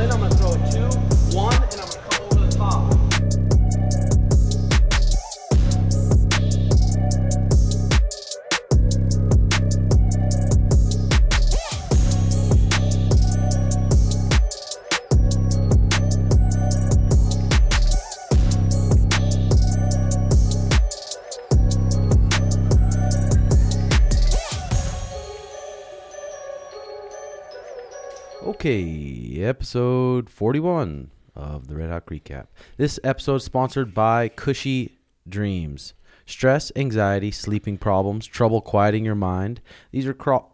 in, I'm throw it two, one, and I'm episode 41 of the Red Hawk Recap. This episode is sponsored by Kushy Dreams. Stress, anxiety, sleeping problems, trouble quieting your mind. These are cro-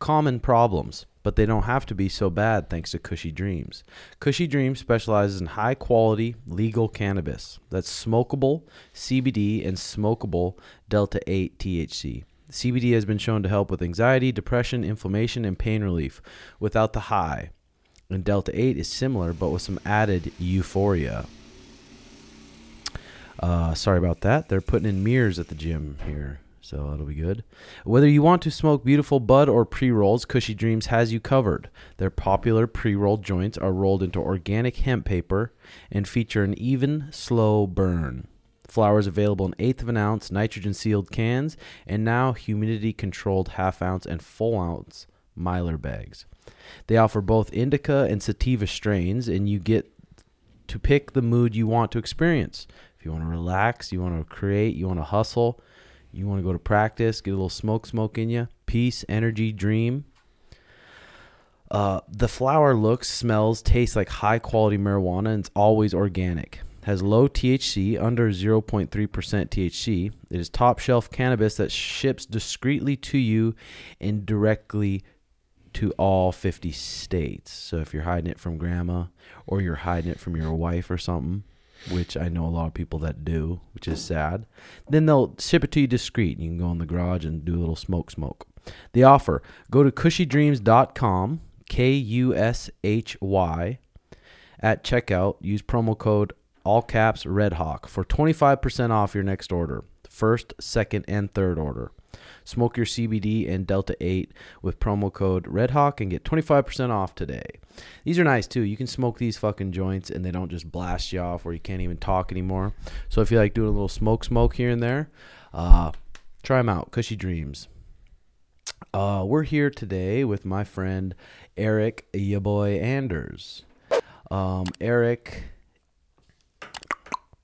common problems, but they don't have to be so bad thanks to Kushy Dreams. Kushy Dreams specializes in high quality legal cannabis that's smokable CBD and smokable Delta 8 THC. CBD has been shown to help with anxiety, depression, inflammation, and pain relief without the high. And Delta 8 is similar, but with some added euphoria. Uh, sorry about that. They're putting in mirrors at the gym here, so that'll be good. Whether you want to smoke beautiful bud or pre rolls, Kushy Dreams has you covered. Their popular pre rolled joints are rolled into organic hemp paper and feature an even, slow burn. Flowers available in eighth of an ounce, nitrogen sealed cans, and now humidity controlled half ounce and full ounce Mylar bags. They offer both indica and sativa strains, and you get to pick the mood you want to experience. If you want to relax, you want to create, you want to hustle, you want to go to practice, get a little smoke smoke in you, peace, energy, dream. Uh, the flower looks, smells, tastes like high quality marijuana, and it's always organic. Has low THC, under 0.3% THC. It is top shelf cannabis that ships discreetly to you and directly to all 50 states. So if you're hiding it from grandma or you're hiding it from your wife or something, which I know a lot of people that do, which is sad, then they'll ship it to you discreet. You can go in the garage and do a little smoke smoke. The offer go to kushydreams.com, K U S H Y, at checkout. Use promo code all caps Red Hawk for 25% off your next order, first, second, and third order. Smoke your CBD and Delta 8 with promo code Red Hawk and get 25% off today. These are nice too. You can smoke these fucking joints and they don't just blast you off where you can't even talk anymore. So if you like doing a little smoke smoke here and there, uh, try them out. Kushy Dreams. Uh, we're here today with my friend Eryk ya boy Anders. Um, Eryk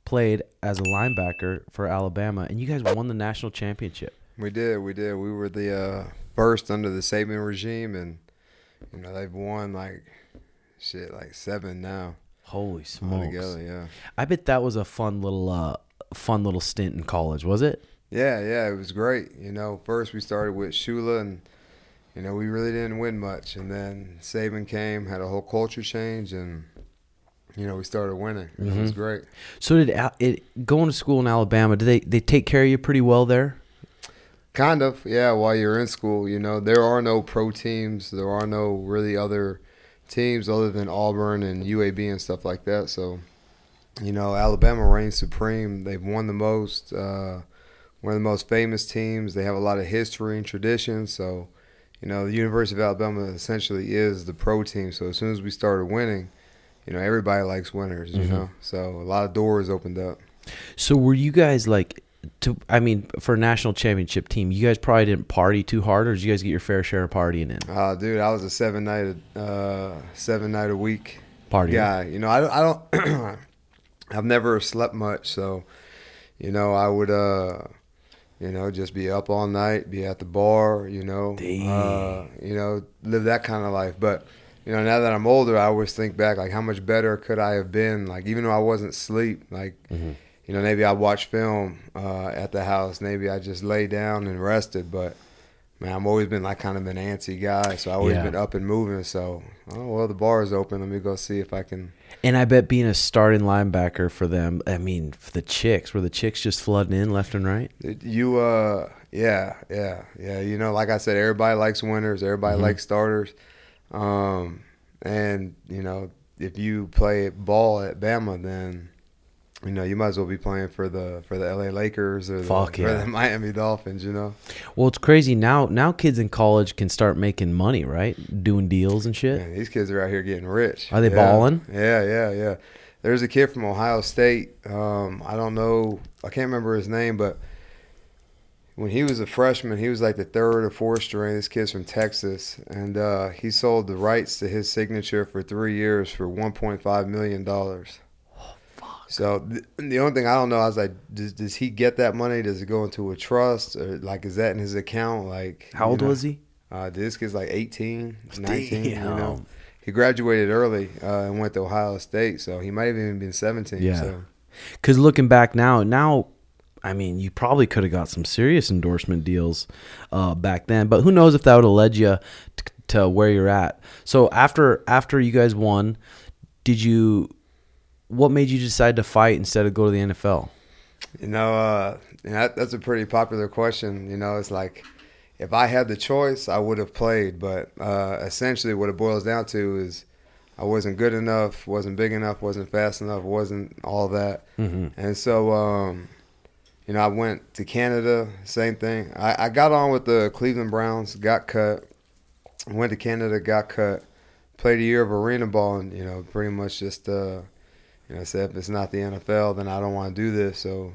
played as a linebacker for Alabama, and you guys won the national championship. We did, we did. We were the uh, first under the Saban regime, and you know they've won like shit, like seven now Holy smokes! altogether. Yeah, I bet that was a fun little, uh, fun little stint in college. Was it? yeah, yeah. It was great. You know, first we started with Shula, and you know we really didn't win much, and then Saban came, had a whole culture change, and you know we started winning. It was Mhm. great. So did it going to school in Alabama? Did they they take care of you pretty well there? Kind of, yeah. While you're in school, you know, there are no pro teams. There are no really other teams other than Auburn and UAB and stuff like that. So, you know, Alabama reigns supreme. They've won the most. Uh, one of the most famous teams. They have a lot of history and tradition. So, you know, the University of Alabama essentially is the pro team. So as soon as we started winning, you know, everybody likes winners. You Mhm. know, so a lot of doors opened up. So were you guys like to? I mean, for a national championship team, you guys probably didn't party too hard, or did you guys get your fair share of partying in? Uh, dude, I was a seven night, uh, seven night a week Party. guy. You know, I I don't I've never slept much, so you know, I would, uh, you know, just be up all night, be at the bar, you know, uh, you know, live that kind of life. But you know, now that I'm older, I always think back, like, how much better could I have been? Like, even though I wasn't sleep, like, Mhm. You know, maybe I watched film uh, at the house, maybe I just lay down and rested, but. Man, I've always been like kind of an antsy guy, so I've always Yeah. been up and moving. So, oh well, the bar is open. Let me go see if I can And I bet being a starting linebacker for them, I mean, for the chicks, were the chicks just flooding in left and right? You uh yeah, yeah, yeah. You know, like I said, everybody likes winners, everybody Mhm. likes starters. Um and, you know, if you play ball at Bama then you know, you might as well be playing for the for the LA Lakers or the, Fuck or the Miami Dolphins. You know, Well, it's crazy now. Now kids in college can start making money, right? Doing deals and shit. Man, these kids are out here getting rich. Are they Yeah. balling? Yeah, yeah, yeah. There's a kid from Ohio State. Um, I don't know. I can't remember his name, but when he was a freshman, he was like the third or fourth string. This kid's from Texas, and uh, he sold the rights to his signature for three years for 1.5 million dollars. So th- the only thing I don't know, I was like, does, does he get that money? Does it go into a trust, or like is that in his account? Like, How old know? was he? Uh, this kid's like 18, 19, you know. He graduated early uh, and went to Ohio State, so he might have even been 17. Yeah. So. Because looking back now, now, I mean, you probably could have got some serious endorsement deals uh, back then. But who knows if that would have led you t- to where you're at. So after after you guys won, did you? What made you decide to fight instead of go to the NFL? You know, uh, that, that's a pretty popular question. You know, it's like if I had the choice, I would have played. But uh, essentially, what it boils down to is I wasn't good enough, wasn't big enough, wasn't fast enough, wasn't all that. Mm-hmm. And so, um, you know, I went to Canada, same thing. I, I got on with the Cleveland Browns, got cut, went to Canada, got cut, played a year of arena ball, and, you know, pretty much just, uh, you know, said if it's not the NFL, then I don't want to do this. So,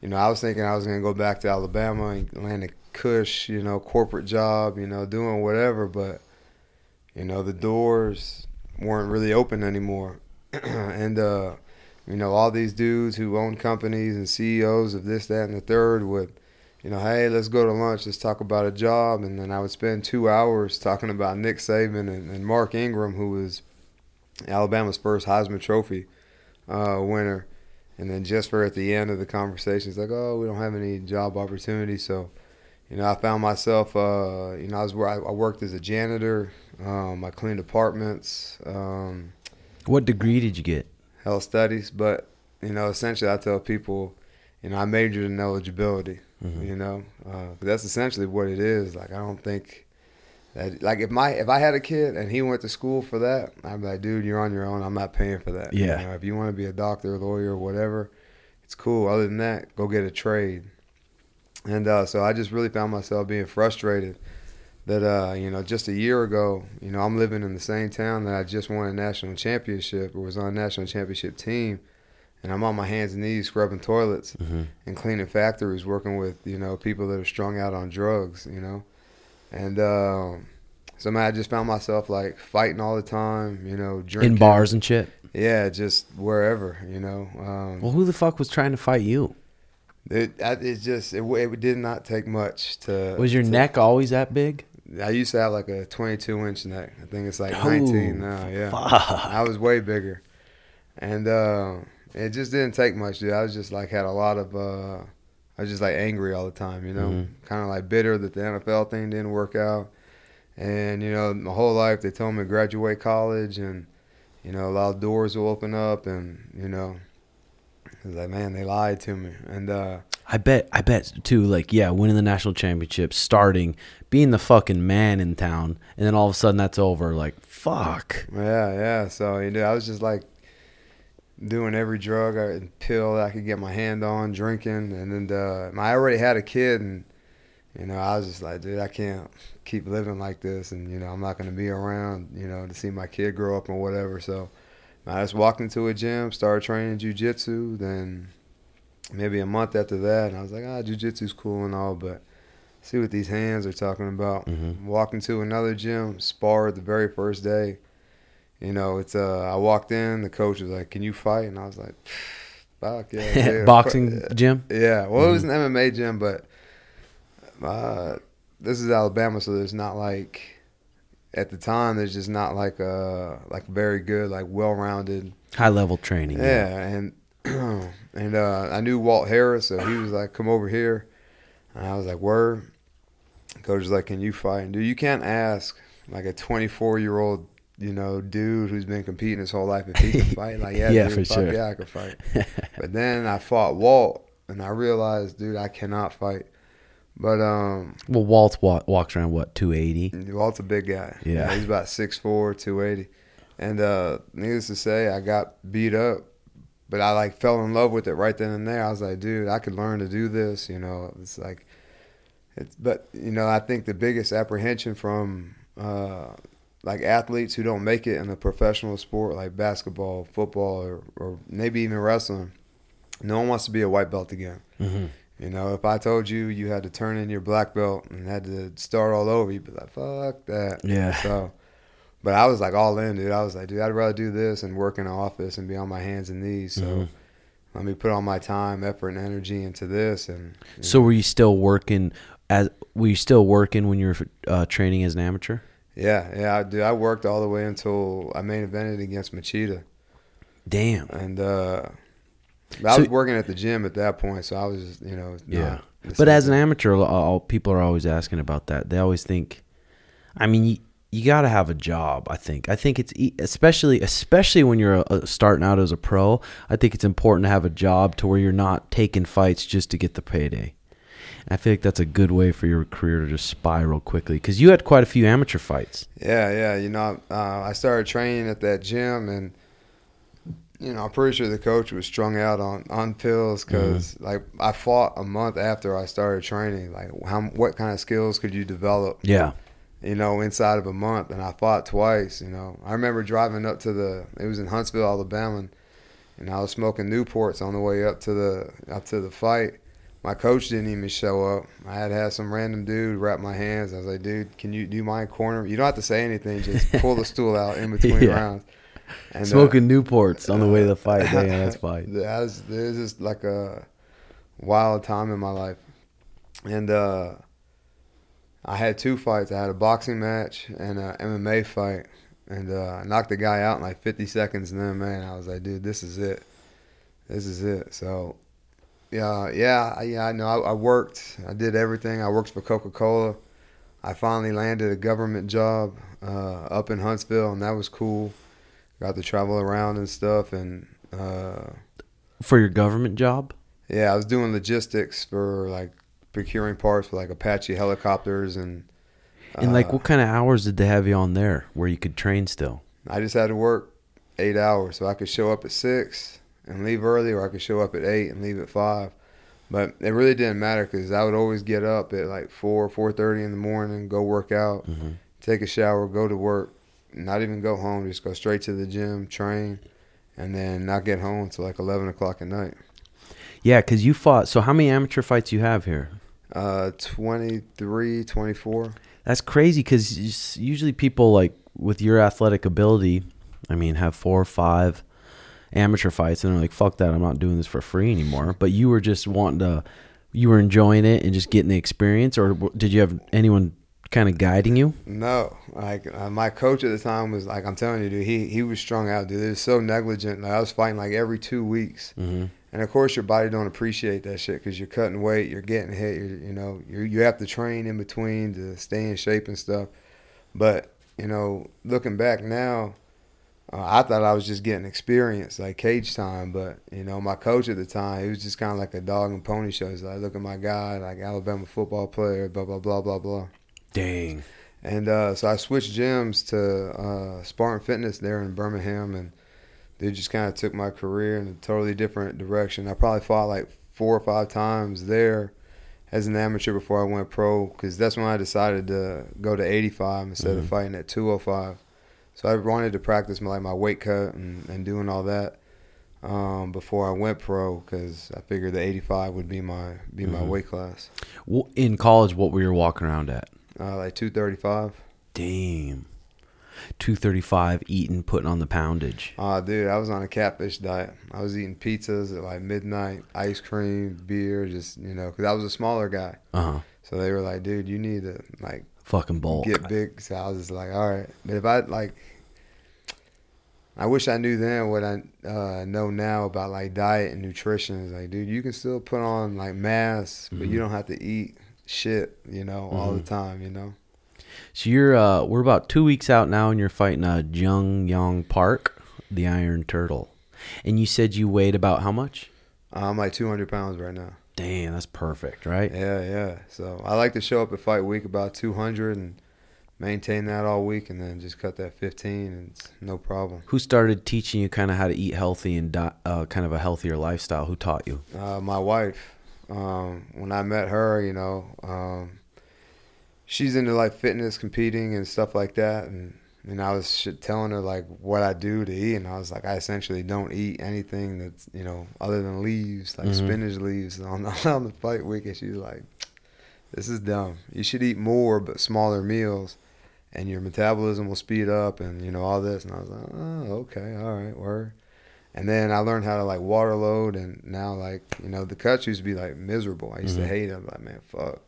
you know, I was thinking I was going to go back to Alabama and land a cush, you know, corporate job, you know, doing whatever, but, you know, the doors weren't really open anymore. and, uh, you know, all these dudes who own companies and CEOs of this, that, and the third would, you know, hey, let's go to lunch, let's talk about a job. And then I would spend two hours talking about Nick Saban and, and Mark Ingram, who was Alabama's first Heisman Trophy uh, winner. And then just for at the end of the conversation, it's like, oh, we don't have any job opportunities. So, you know, I found myself, uh, you know, I was where I, I worked as a janitor. Um, I cleaned apartments. Um, What degree did you get? health studies, but you know, essentially, I tell people, you know, I majored in eligibility. Mhm. You know, uh, that's essentially what it is. Like, I don't think that, like, if my if I had a kid and he went to school for that, I'd be like, dude, you're on your own. I'm not paying for that. Yeah. You know, if you want to be a doctor, lawyer, whatever, it's cool. Other than that, go get a trade. And uh, so I just really found myself being frustrated that uh, you know just a year ago, you know, I'm living in the same town that I just won a national championship or was on a national championship team, and I'm on my hands and knees scrubbing toilets Mm-hmm. and cleaning factories, working with you know people that are strung out on drugs, you know, and um, I just found myself like fighting all the time, you know, drinking In bars and shit. yeah, just wherever, you know. Um, Well, who the fuck was trying to fight you? it, it just it, it did not take much to. Was your to- neck always that big? I used to have like a 22 inch neck. I think it's like Oh, 19 now. Yeah, Fuck. I was way bigger, and uh, it just didn't take much, dude. I was just like had a lot of. Uh, I was just like angry all the time, you know, Mhm. kind of like bitter that the NFL thing didn't work out, and you know, my whole life they told me to graduate college, and you know, a lot of doors will open up, and you know, I was like, man, they lied to me, and uh, I bet, I bet too. Like, yeah, winning the national championship, starting, being the fucking man in town, and then all of a sudden that's over. Like, fuck. Yeah, yeah. So you know, I was just like doing every drug or pill I could get my hand on, drinking, and then uh, I already had a kid, and you know, I was just like, dude, I can't keep living like this, and you know, I'm not gonna be around, you know, to see my kid grow up and whatever. So I just walked into a gym, started training jujitsu. Then maybe a month after that, and I was like, ah, jujitsu's cool and all, but see what these hands are talking about. Mhm. Walked into another gym, sparred the very first day. You know, it's uh, I walked in, the coach was like, "Can you fight?" And I was like, "Fuck yeah!" of Boxing course." gym. Yeah, well, it was an Mm-hmm. MMA gym, but uh, this is Alabama, so there's not like at the time there's just not like uh like very good, like well-rounded High level training. yeah, and and uh, I knew Walt Harris, so he was like, "Come over here," and I was like, "Word." Coach was like, "Can you fight?" And dude, you can't ask like a 24 year old, you know, dude who's been competing his whole life if he can fight. Like, yeah, Yeah, dude, for fuck sure. yeah, I can fight. but then I fought Walt, and I realized, dude, I cannot fight. But um, Well, Walt wa- walks around what 280. Walt's a big guy. Yeah. he's about 6'4", 280. And uh, needless to say, I got beat up but I like fell in love with it right then and there. I was like, dude, I could learn to do this. You know, it's like, it's but you know, I think the biggest apprehension from uh, like athletes who don't make it in a professional sport like basketball, football, or, or maybe even wrestling, no one wants to be a white belt again. Mm-hmm. You know, if I told you you had to turn in your black belt and had to start all over, you'd be like, fuck that. Yeah. So, but I was like all in, dude. I was like, dude, I'd rather do this and work in an office and be on my hands and knees. So, Mhm. let me put all my time, effort, and energy into this. And So were you still working as? Were you still working when you were uh, training as an amateur? Yeah, yeah, I, dude, I worked all the way until I main evented against Machida, Damn. and uh, I So- was working at the gym at that point, so I was, just, you know, Yeah. But as an amateur, all- people are always asking about that. They always think, I mean, you, you got to have a job. I think. I think it's especially especially when you're uh starting out as a pro. I think it's important to have a job to where you're not taking fights just to get the payday. I feel like that's a good way for your career to just spiral quickly because you had quite a few amateur fights. Yeah, yeah. You know, uh, I started training at that gym, and you know, I'm pretty sure the coach was strung out on on pills because like I fought a month after I started training. Like, how what kind of skills could you develop? Yeah. You know, inside of a month, and I fought twice. You know, I remember driving up to the. It was in Huntsville, Alabama, and, and I was smoking Newports on the way up to the up to the fight. My coach didn't even show up. I had to have some random dude wrap my hands. I was like, dude, can you do my corner? You don't have to say anything. Just pull the stool out in between Yeah. rounds. And, uh, Smoking Newports on the way to the fight. Damn, that's fine. that was, it was just like a wild time in my life. And uh, I had two fights. I had a boxing match and an MMA fight. And uh, I knocked the guy out in like 50 seconds. And then, man, I was like, dude, this is it. This is it. So, yeah, yeah, I- yeah. I know. I, I worked. I did everything. I worked for Coca Cola. I finally landed a government job uh, up in Huntsville, and that was cool. Got to travel around and stuff, and uh, For your government job? yeah, I was doing logistics for like procuring parts for like Apache helicopters, and And like, uh, what kind of hours did they have you on there where you could train still? I just had to work eight hours, so I could show up at six and leave early, or I could show up at eight and leave at five. But it really didn't matter because I would always get up at like four, four thirty in the morning, go work out, Mhm. take a shower, go to work, not even go home, just go straight to the gym, train, and then not get home until like eleven o'clock at night. Yeah, because you fought. So how many amateur fights you have here? Uh, 23, 24. That's crazy because usually people like with your athletic ability, I mean, have four or five amateur fights and they're like, "Fuck that! I'm not doing this for free anymore." But you were just wanting to, you were enjoying it and just getting the experience, or did you have anyone kind of guiding you? No, like uh, my coach at the time was like, I'm telling you, dude, he he was strung out, dude. It was so negligent. Like I was fighting like every two weeks, Mm-hmm. and of course your body don't appreciate that shit because you're cutting weight, you're getting hit, you're, you know, you you have to train in between to stay in shape and stuff. But you know, looking back now, uh, I thought I was just getting experience, like cage time. But you know, my coach at the time, he was just kind of like a dog and pony show. He's like, look at my guy, like Alabama football player, blah blah blah blah blah. Dang. And uh, so I switched gyms to uh, Spartan Fitness there in Birmingham, and they just kind of took my career in a totally different direction. I probably fought like four or five times there as an amateur before I went pro, because that's when I decided to go to 85 instead of Mhm. fighting at 205. So I wanted to practice my, like my weight cut and, and doing all that um, before I went pro, because I figured the 85 would be my be my Mhm. weight class, W- In college, what were you walking around at? uh, like 235. Damn. 235 eating, putting on the poundage. Oh, dude, I was on a catfish diet. I was eating pizzas at like midnight, ice cream, beer, just you know, because I was a smaller guy. Uh huh. So they were like, "Dude, you need to like Fucking bulk. get big." So I was just like, "All right," but if I like, I wish I knew then what I uh, know now about like diet and nutrition. It's like, dude, you can still put on like mass, but Mhm. you don't have to eat shit, you know, all the Mhm. time, you know. So you're uh we're about two weeks out now and you're fighting uh Jun Yong Park, the Iron Turtle. And you said you weighed about how much? I'm like 200 pounds right now. Damn, that's perfect, right? Yeah, yeah. So I like to show up at fight week about 200 and maintain that all week, and then just cut that 15, and it's no problem. Who started teaching you kind of how to eat healthy and di- uh, kind of a healthier lifestyle? Who taught you? Uh, my wife, um, when I met her, you know, um, she's into like fitness, competing, and stuff like that, and and I was sh- telling her like what I do to eat, and I was like, I essentially don't eat anything that's you know other than leaves, like Mhm. spinach leaves on the, on the fight week, and she's like, this is dumb. You should eat more but smaller meals, and your metabolism will speed up, and you know all this. And I was like, oh, okay, all right, word. And then I learned how to like water load, and now like you know the cuts used to be like miserable. I used Mhm. to hate them. Like man, fuck.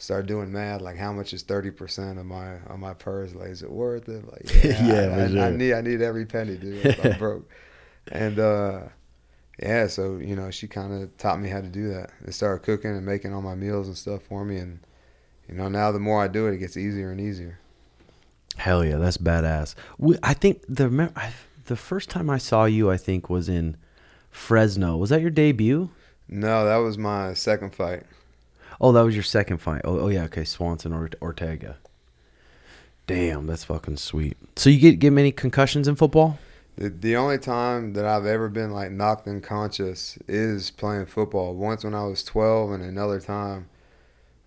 Start doing math like how much is thirty percent of my of my purse? Like is it worth it? Like yeah, Yeah, I, I, I need I need every penny, dude. I'm broke. And uh, yeah, so you know she kind of taught me how to do that. And started cooking and making all my meals and stuff for me, and you know now the more I do it, it gets easier and easier. Hell yeah, that's badass. We, I think the the first time I saw you, I think was in Fresno. Was that your debut? No, that was my second fight. Oh, that was your second fight. Oh, oh yeah, okay, Swanson or Ortega. Damn, that's fucking sweet. So you get get many concussions in football? The, the only time that I've ever been like knocked unconscious is playing football. Once when I was 12, and another time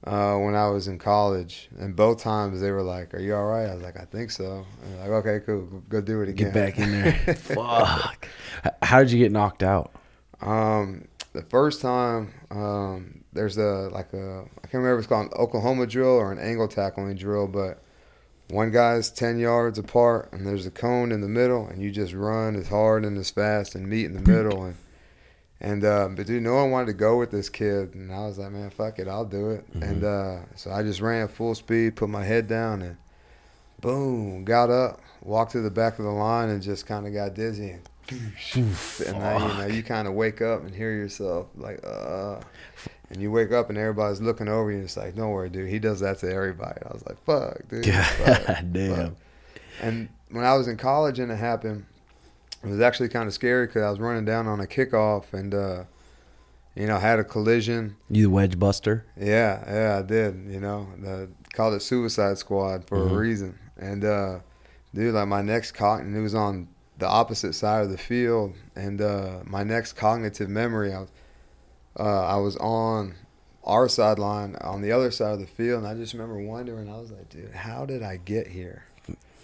uh, when I was in college. And both times they were like, "Are you all right?" I was like, "I think so." And like, "Okay, cool, go- go do it again." Get back in there. Fuck. How did you get knocked out? Um, the first time, um, there's a like a I can't remember if it's called an Oklahoma drill or an angle tackling drill, but one guy's ten yards apart and there's a cone in the middle, and you just run as hard and as fast and meet in the middle and. And uh, but dude, no one wanted to go with this kid, and I was like, man, fuck it, I'll do it. Mhm. And uh, so I just ran full speed, put my head down, and boom, got up, walked to the back of the line, and just kind of got dizzy. And and now you know you kind of wake up and hear yourself like uh and you wake up and everybody's looking over you and it's like don't worry dude he does that to everybody i was like fuck dude fuck, God damn. fuck." and when i was in college and it happened it was actually kind of scary because i was running down on a kickoff and uh you know had a collision You the wedge buster? yeah, yeah, I did. You know, the, called it Suicide Squad for Mhm. a reason. And uh, dude, like my next and it was on the opposite side of the field. And uh, my next cognitive memory, I was, uh, I was on our sideline on the other side of the field, and I just remember wondering. I was like, dude, how did I get here?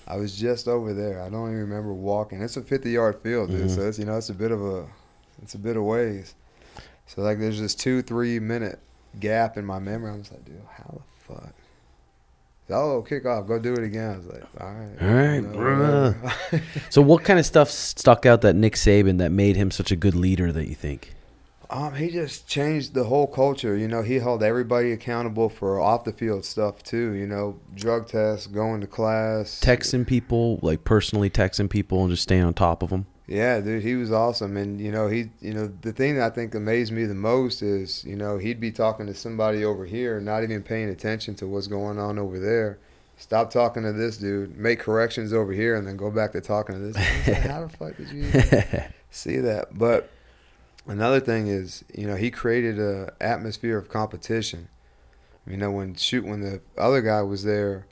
I was just over there. I don't even remember walking. It's a 50 yard field, dude. Mhm. So it's you know it's a bit of a, it's a bit of ways. So like there's this two three minute gap in my memory. I was like, dude, how the fuck? Oh, kick off, go do it again. I was like, all right, All right, you know, bruh. So what kind of stuff stuck out that Nick Saban that made him such a good leader that you think? Um, he just changed the whole culture. You know, he held everybody accountable for off the field stuff too. You know, drug tests, going to class, Texting people, like personally texting people and just staying on top of them. Yeah, dude, he was awesome, and you know, he, you know, the thing that I think amazed me the most is, you know, he'd be talking to somebody over here, not even paying attention to what's going on over there. Stop talking to this dude, make corrections over here, and then go back to talking to this. Was like, How the fuck did you see that? But another thing is, you know, he created a atmosphere of competition. You know, when shoot when the other guy was there,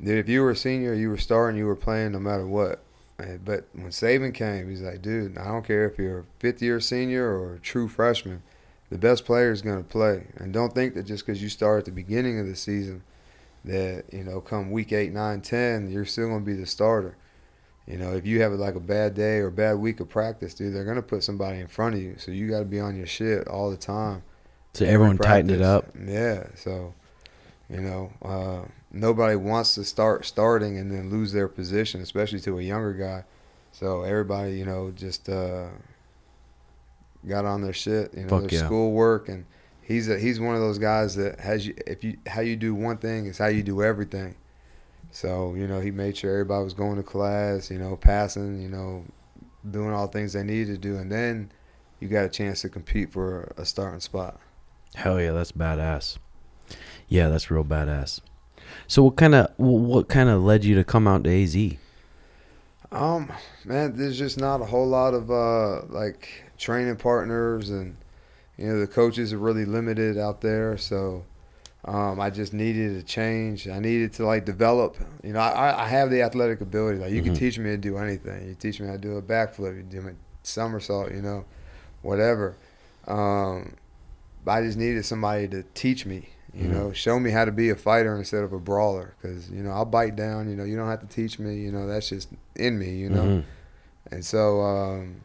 dude, if you were a senior, you were starting, you were playing no matter what. Uh, But when Saban came, he's like, dude, I don't care if you're a fifth year senior or a true freshman, the best player is going to play. And don't think that just because you start at the beginning of the season, that, you know, come week eight, nine, ten, you're still going to be the starter. You know, if you have like a bad day or a bad week of practice, dude, they're going to put somebody in front of you. So you got to be on your shit all the time. So everyone tightened it up. Yeah. So, you know, uh, nobody wants to start starting and then lose their position, especially to a younger guy. So everybody, you know, just uh, got on their shit, you know, Fuck their yeah. schoolwork, and he's a, he's one of those guys that has you. If you how you do one thing is how you do everything. So you know, he made sure everybody was going to class, you know, passing, you know, doing all the things they needed to do, and then you got a chance to compete for a starting spot. Hell yeah, that's badass. Yeah, that's real badass. So what kind of what kind of led you to come out to AZ? Um, man, there's just not a whole lot of uh like training partners, and you know the coaches are really limited out there. So, Um, I just needed a change. I needed to like develop. You know, I, I have the athletic ability. Like you can Mhm. teach me to do anything. You teach me how to do a backflip. You do a somersault. You know, whatever. Um, I just needed somebody to teach me. You Mhm. know, show me how to be a fighter instead of a brawler. Because you know, I'll bite down. You know, you don't have to teach me. You know, that's just in me. You know. Mhm. And so um,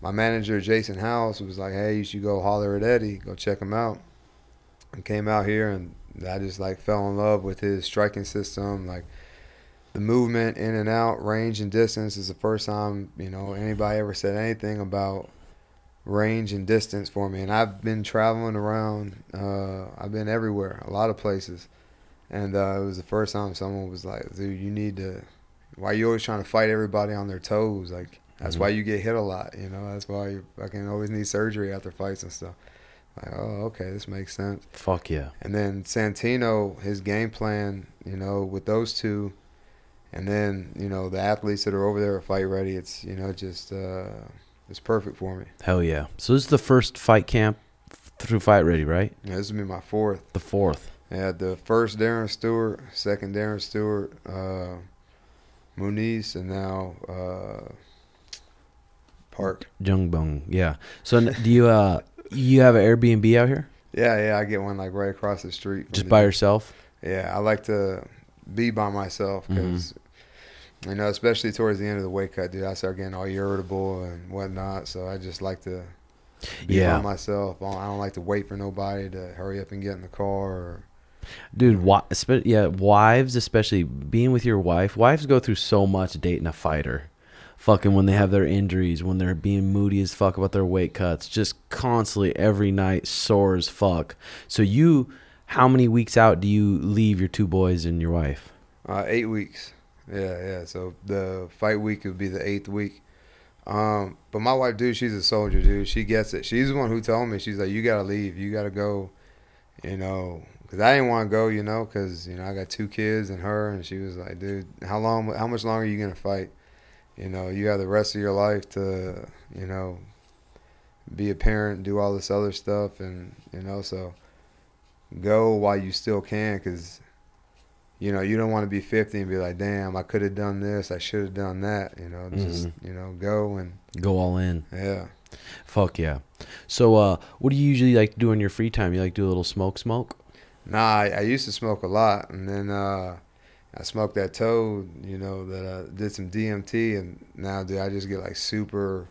my manager, Jason House, was like, hey, you should go holler at Eddie, go check him out. And came out here and I just like fell in love with his striking system. Like the movement in and out, range and distance is the first time, you know, anybody ever said anything about range and distance for me. And I've been traveling around, uh, I've been everywhere, a lot of places. And uh, it was the first time someone was like, dude, you need to, why you always trying to fight everybody on their toes? Like, that's Mhm. why you get hit a lot, you know. That's why you fucking always need surgery after fights and stuff. Like, oh, okay, this makes sense. Fuck yeah. And then Santino, his game plan, you know, with those two, and then you know the athletes that are over there are fight ready. It's you know just uh, it's perfect for me. Hell yeah. So this is the first fight camp through Fight Ready, right? Yeah, this will be my fourth. The fourth. Yeah, the first Darren Stewart, second Darren Stewart, uh, Muniz, and now uh, Park. Jung Bung. Yeah. So do you uh you have an Airbnb out here Yeah, yeah, I get one like right across the street. just the by yourself? Yeah, I like to be by myself mm-hmm. because, you know, especially towards the end of the weight cut, dude, I start getting all irritable and whatnot. So I just like to be Yeah. by myself. I don't, I don't like to wait for nobody to hurry up and get in the car. Or, Dude, yeah, wives, especially being with your wife. Wives go through so much dating a fighter. Fucking when they have their injuries, when they're being moody as fuck about their weight cuts, just constantly every night sore as fuck. So you, how many weeks out do you leave your two boys and your wife? uh, eight weeks. Yeah, yeah. So the fight week would be the eighth week. Um, but my wife, dude, she's a soldier, dude. She gets it. She's the one who told me. She's like, you gotta leave. You gotta go. You know, because I didn't want to go. You know, because you know I got two kids and her, and she was like, dude, how long? How much longer are you gonna fight? You know, you have the rest of your life to, you know, be a parent, do all this other stuff, and you know, so go while you still can, because you know, you don't want to be 50 and be like, damn, I could have done this, I should have done that. You know, just, you know, go and, Go all in. yeah. Fuck yeah. So, uh, what do you usually like to do in your free time? You like to do a little smoke, smoke? Nah, I, I used to smoke a lot, and then uh, I smoked that toad, you know, that I did some DMT, and now, dude, I just get like super,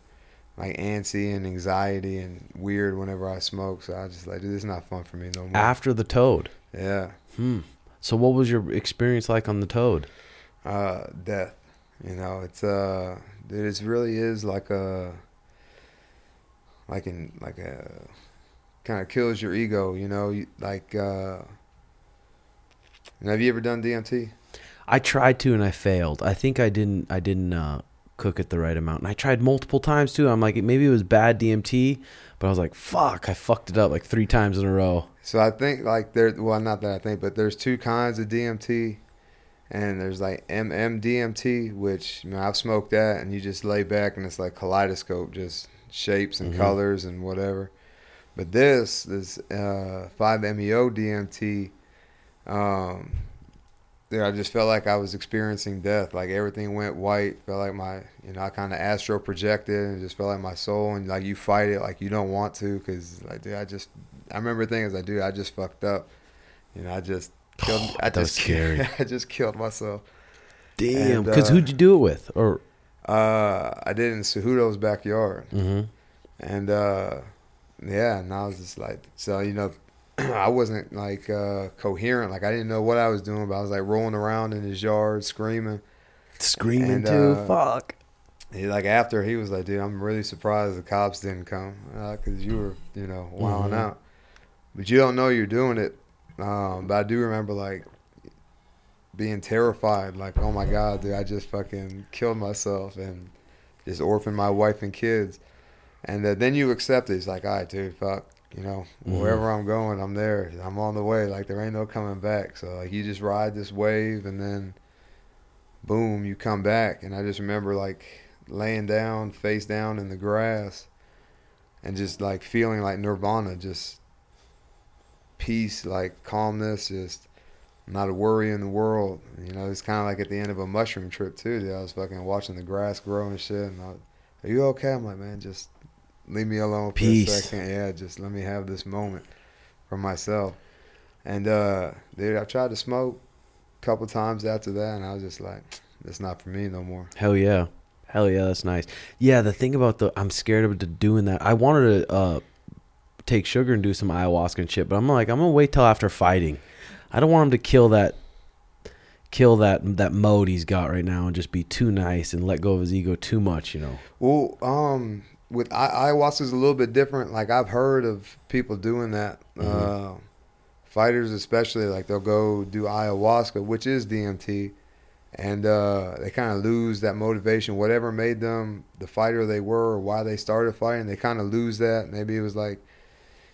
like antsy and anxiety and weird whenever I smoke. So I just like, dude, this is not fun for me no more. After the toad. yeah, Hmm. So, what was your experience like on the toad? uh, death. You know, it's uh, dude, it really is like a, like in like a, kind of kills your ego. You know, You- like, uh, and have you ever done DMT? I tried to and I failed. I think I didn't. I didn't uh, cook it the right amount, and I tried multiple times too. I'm like, maybe it was bad DMT, but I was like, fuck, I fucked it up like three times in a row. So I think like there, well, not that I think, but there's two kinds of DMT, and there's like MMDMT, which you know I've smoked that, and you just lay back and it's like kaleidoscope, just shapes and Mhm. colors and whatever. But this, this uh, 5-MeO DMT, um, there I just felt like I was experiencing death. Like everything went white. Felt like my, you know, I kind of astro projected and just felt like my soul. And like you fight it, like you don't want to, because like dude, I just, I remember thinking, I do. I just fucked up. You know, I just killed. I that was just scary. I just killed myself. Damn. Because uh, who'd you do it with? Or Uh, I did it in Cejudo's backyard. hmm And uh yeah, and I was just like so you know I wasn't like uh coherent, like I didn't know what I was doing, but I was like rolling around in his yard screaming. screaming And, too. uh, fuck. He like after he was like, dude, I'm really surprised the cops didn't come because you were you know wilding Mhm. out, but you don't know you're doing it. Um, but I do remember like being terrified, like oh my god, dude, I just fucking killed myself and just orphaned my wife and kids. And uh, then you accept it. It's like, all right, dude, fuck. You know, Mhm. wherever I'm going, I'm there. I'm on the way. Like there ain't no coming back. So like you just ride this wave, and then boom, you come back. And I just remember like laying down, face down in the grass, and just like feeling like nirvana. Just peace, like calmness, just not a worry in the world. You know, it's kind of like at the end of a mushroom trip too. Dude. I was fucking watching the grass grow and shit. And I are you okay? I'm like, man, just leave me alone for Peace. a second. Yeah, just let me have this moment for myself. And uh, dude, I tried to smoke a couple times after that, and I was just like, it's not for me no more. Hell yeah. Hell yeah, that's nice. Yeah, the thing about the I'm scared of doing that. I wanted to uh take sugar and do some ayahuasca and shit, but I'm like I'm going to wait till after fighting. I don't want him to kill that kill that that mode he's got right now and just be too nice and let go of his ego too much, you know. Well, um, with I- ayahuasca is a little bit different. Like I've heard of people doing that. Uh, fighters, especially, like they'll go do ayahuasca, which is DMT, and uh, they kind of lose that motivation. Whatever made them the fighter they were, or why they started fighting, they kind of lose that. Maybe it was like,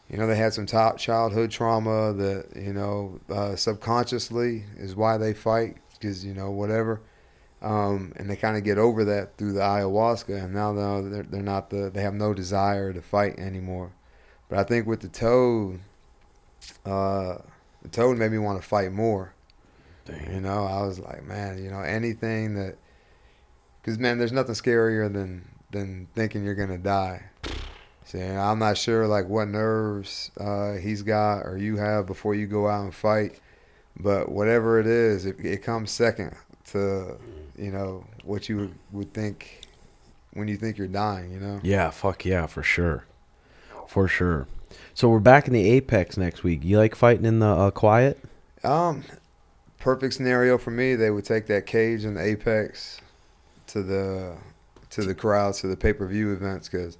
you know, they had some top childhood trauma that you know uh, subconsciously is why they fight because you know whatever um, and they kind of get over that through the ayahuasca, and now they're, they're not the they have no desire to fight anymore. But I think with the toad, uh, the toad made me want to fight more. You know, I was like, man, you know, anything that, because man, there's nothing scarier than than thinking you're gonna die. See, I'm not sure like what nerves uh, he's got or you have before you go out and fight, but whatever it is, it, it comes second to you know what you would, think when you think you're dying. You know. Yeah, fuck yeah, for sure. For sure. So we're back in the Apex next week. You like fighting in the uh, quiet? Um, perfect scenario for me. They would take that cage in the Apex to the to the crowds to the pay per view events because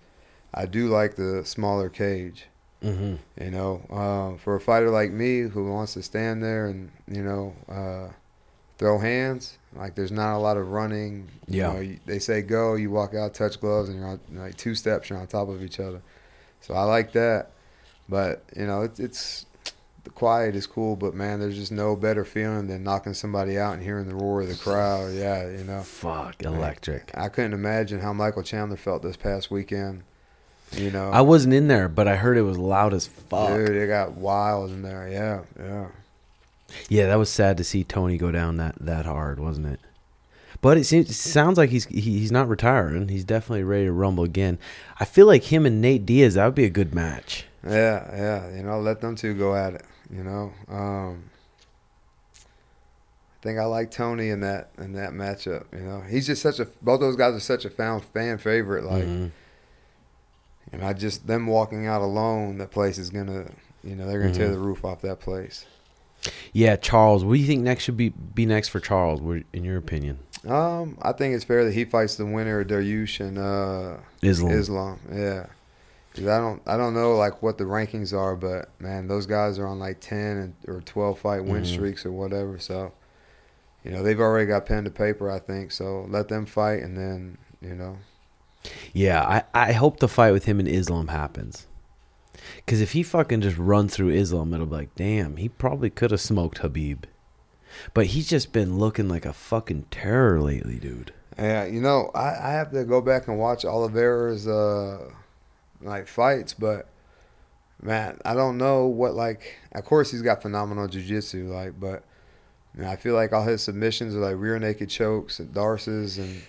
I do like the smaller cage. Mm-hmm. You know, uh, for a fighter like me who wants to stand there and you know uh, throw hands, like there's not a lot of running. You Yeah. know, you- they say go, you walk out, touch gloves, and you're on like two steps, you're on top of each other. So I like that, but you know, it's it's the quiet is cool, but man, there's just no better feeling than knocking somebody out and hearing the roar of the crowd. Yeah, you know. Fuck, electric. I couldn't imagine how Michael Chandler felt this past weekend. You know, I wasn't in there, but I heard it was loud as fuck. dude, it got wild in there. Yeah, yeah. Yeah, that was sad to see Tony go down that that hard, wasn't it? But it seems it sounds like he's he, he's not retiring. He's definitely ready to rumble again. I feel like him and Nate Diaz that would be a good match. Yeah, yeah, you know, let them two go at it. You know, um, I think I like Tony in that in that matchup. You know, he's just such a both those guys are such a fan fan favorite. Like, Mhm. and I just them walking out alone, that place is gonna, you know, they're gonna tear Mhm. the roof off that place. Yeah, Charles. What do you think next should be be next for Charles? In your opinion, Um, I think it's fair that he fights the winner of Dariush and uh, Islam. Islam. Yeah. 'Cause I don't, I don't know like what the rankings are, but man, those guys are on like ten and, or twelve fight win Mhm. streaks or whatever. So, you know, they've already got pen to paper. I think so. Let them fight, and then you know, Yeah, I I hope the fight with him and Islam happens. Cause if he fucking just run through Islam, it'll be like, damn, he probably could have smoked Habib. But he's just been looking like a fucking terror lately, dude. yeah, you know, I, I have to go back and watch Oliveira's uh like fights, but man, I don't know what like. Of course, he's got phenomenal jujitsu, like, but. I feel like all his submissions are like rear naked chokes and darces and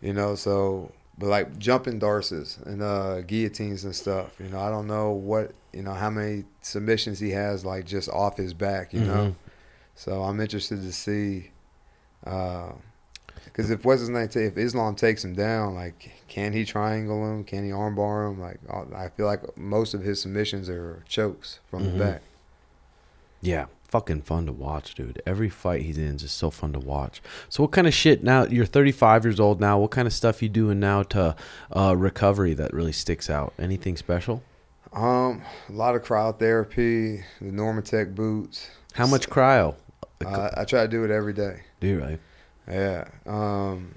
you know so but like jumping darces and uh guillotines and stuff you know i don't know what you know how many submissions he has like just off his back you know? Mhm. so i'm interested to see because if what's his name if islam takes him down like can he triangle him? Can he armbar him? Like i feel like most of his submissions are chokes from Mhm. the back. Yeah, fucking fun to watch, dude. Every fight he's in is just so fun to watch. So, what kind of shit now? You're 35 years old now. What kind of stuff you doing now to uh, recovery that really sticks out? Anything special? um a lot of cryotherapy the normatec boots How much cryo? uh, i try to do it every day Do you right? Yeah. Um,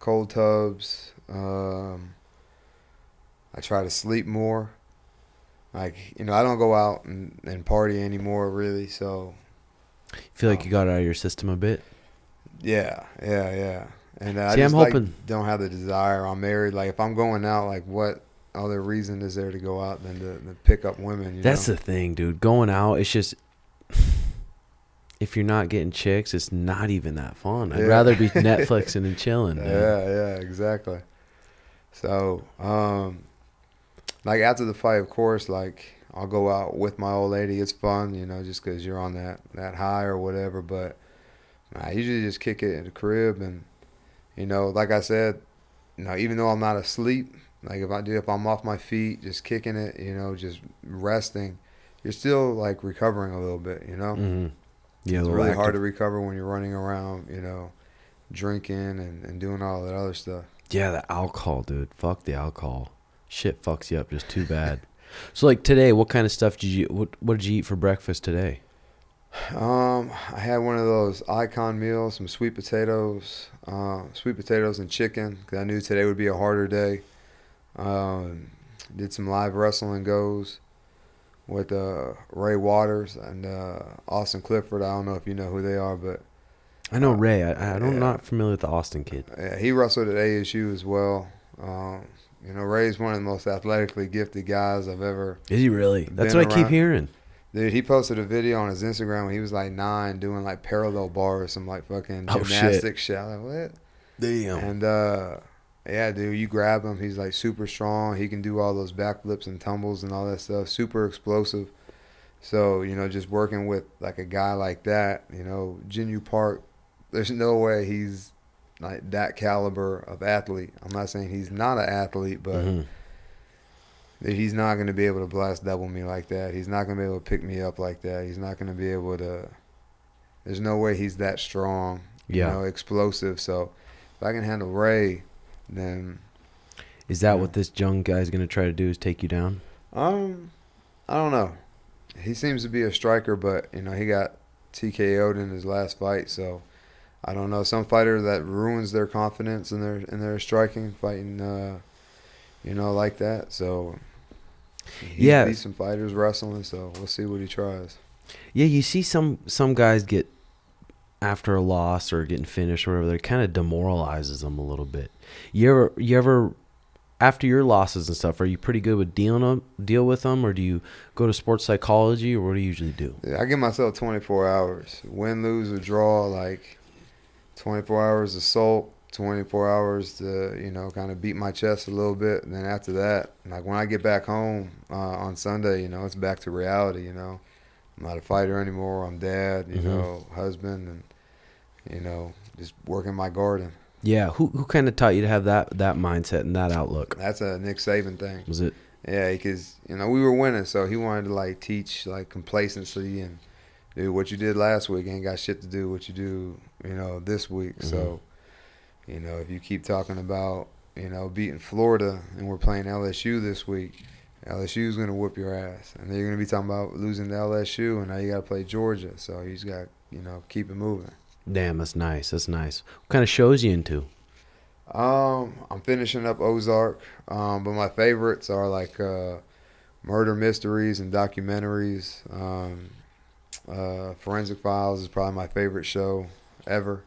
cold tubs. Um, I try to sleep more. Like, you know, I don't go out and, and party anymore, really. So, Feel like you got out of your system a bit. yeah, yeah, yeah. And uh, I See, I'm just like, hoping- don't have the desire. I'm married. Like, if I'm going out, like, what other reason is there to go out than to, to pick up women? You That's know? the thing, dude. Going out, it's just if you're not getting chicks, it's not even that fun. I'd Yeah. rather be Netflixing and chilling. Dude. Yeah, yeah, exactly. So, um, like after the fight, of course, like I'll go out with my old lady. It's fun, you know, just because you're on that that high or whatever. But I usually just kick it in the crib, and you know, like I said, you know, even though I'm not asleep, like if I do, if I'm off my feet, just kicking it, you know, just resting, you're still like recovering a little bit, you know. hmm Yeah, It's really lack hard to recover when you're running around, you know, drinking and, and doing all that other stuff. Yeah, the alcohol, dude. Fuck the alcohol. Shit fucks you up just too bad. so like today, what kind of stuff did you what what did you eat for breakfast today? Um, I had one of those icon meals, some sweet potatoes, uh, sweet potatoes and chicken. Cause I knew today would be a harder day. Um, did some live wrestling goes with uh, Ray Waters and uh, Austin Clifford. I don't know if you know who they are, but I know Ray. I, I don't yeah. not familiar with the Austin kid. Yeah, he wrestled at ASU as well. Um, you know, Ray's one of the most athletically gifted guys I've ever. Is he really? That's what I keep hearing. Dude, he posted a video on his Instagram when he was like nine, doing like parallel bars, some like fucking Oh, shit. gymnastics shit. I'm like, what? Damn. And uh, yeah, dude, you grab him. He's like super strong. He can do all those backflips and tumbles and all that stuff. Super explosive. So you know, just working with like a guy like that, you know, Jun Yong Park. There's no way he's like that caliber of athlete. I'm not saying he's not an athlete, but Mhm. he's not going to be able to blast double me like that. He's not going to be able to pick me up like that. He's not going to be able to. There's no way he's that strong. Yeah. You know, explosive. So if I can handle Ray, then Is that what this young guy's gonna try to do? Is take you down? um, I don't know. He seems to be a striker, but you know he got TKO'd in his last fight, so I don't know. Some fighter that ruins their confidence in their in their striking, fighting, uh, you know, like that. So he's Yeah. beat some fighters wrestling, so we'll see what he tries. Yeah, you see some some guys get after a loss or getting finished or whatever, that kind of demoralizes them a little bit. You ever you ever after your losses and stuff, are you pretty good with dealing them, deal with them, or do you go to sports psychology, or what do you usually do? Yeah, I give myself 24 hours. Win, lose, or draw, like 24 hours sulk, 24 hours to, you know, kind of beat my chest a little bit. And then after that, like when I get back home uh, on Sunday, you know, it's back to reality, you know. I'm not a fighter anymore. I'm dad, you Mhm. know, husband, and, you know, just working my garden. Yeah, who who kind of taught you to have that that mindset and that outlook? That's a Nick Saban thing. Was it? Yeah, because you know we were winning, so he wanted to like teach like complacency and dude, what you did last week ain't got shit to do with what you do, you know, this week. So, you know, if you keep talking about you know beating Florida and we're playing LSU this week, LSU's gonna whoop your ass, and then you're gonna be talking about losing to LSU, and now you got to play Georgia. So you just got you know keep it moving. Damn, that's nice. That's nice. What kind of shows you into? Um, I'm finishing up Ozark, um, but my favorites are like uh, murder mysteries and documentaries. Um, uh, Forensic Files is probably my favorite show ever,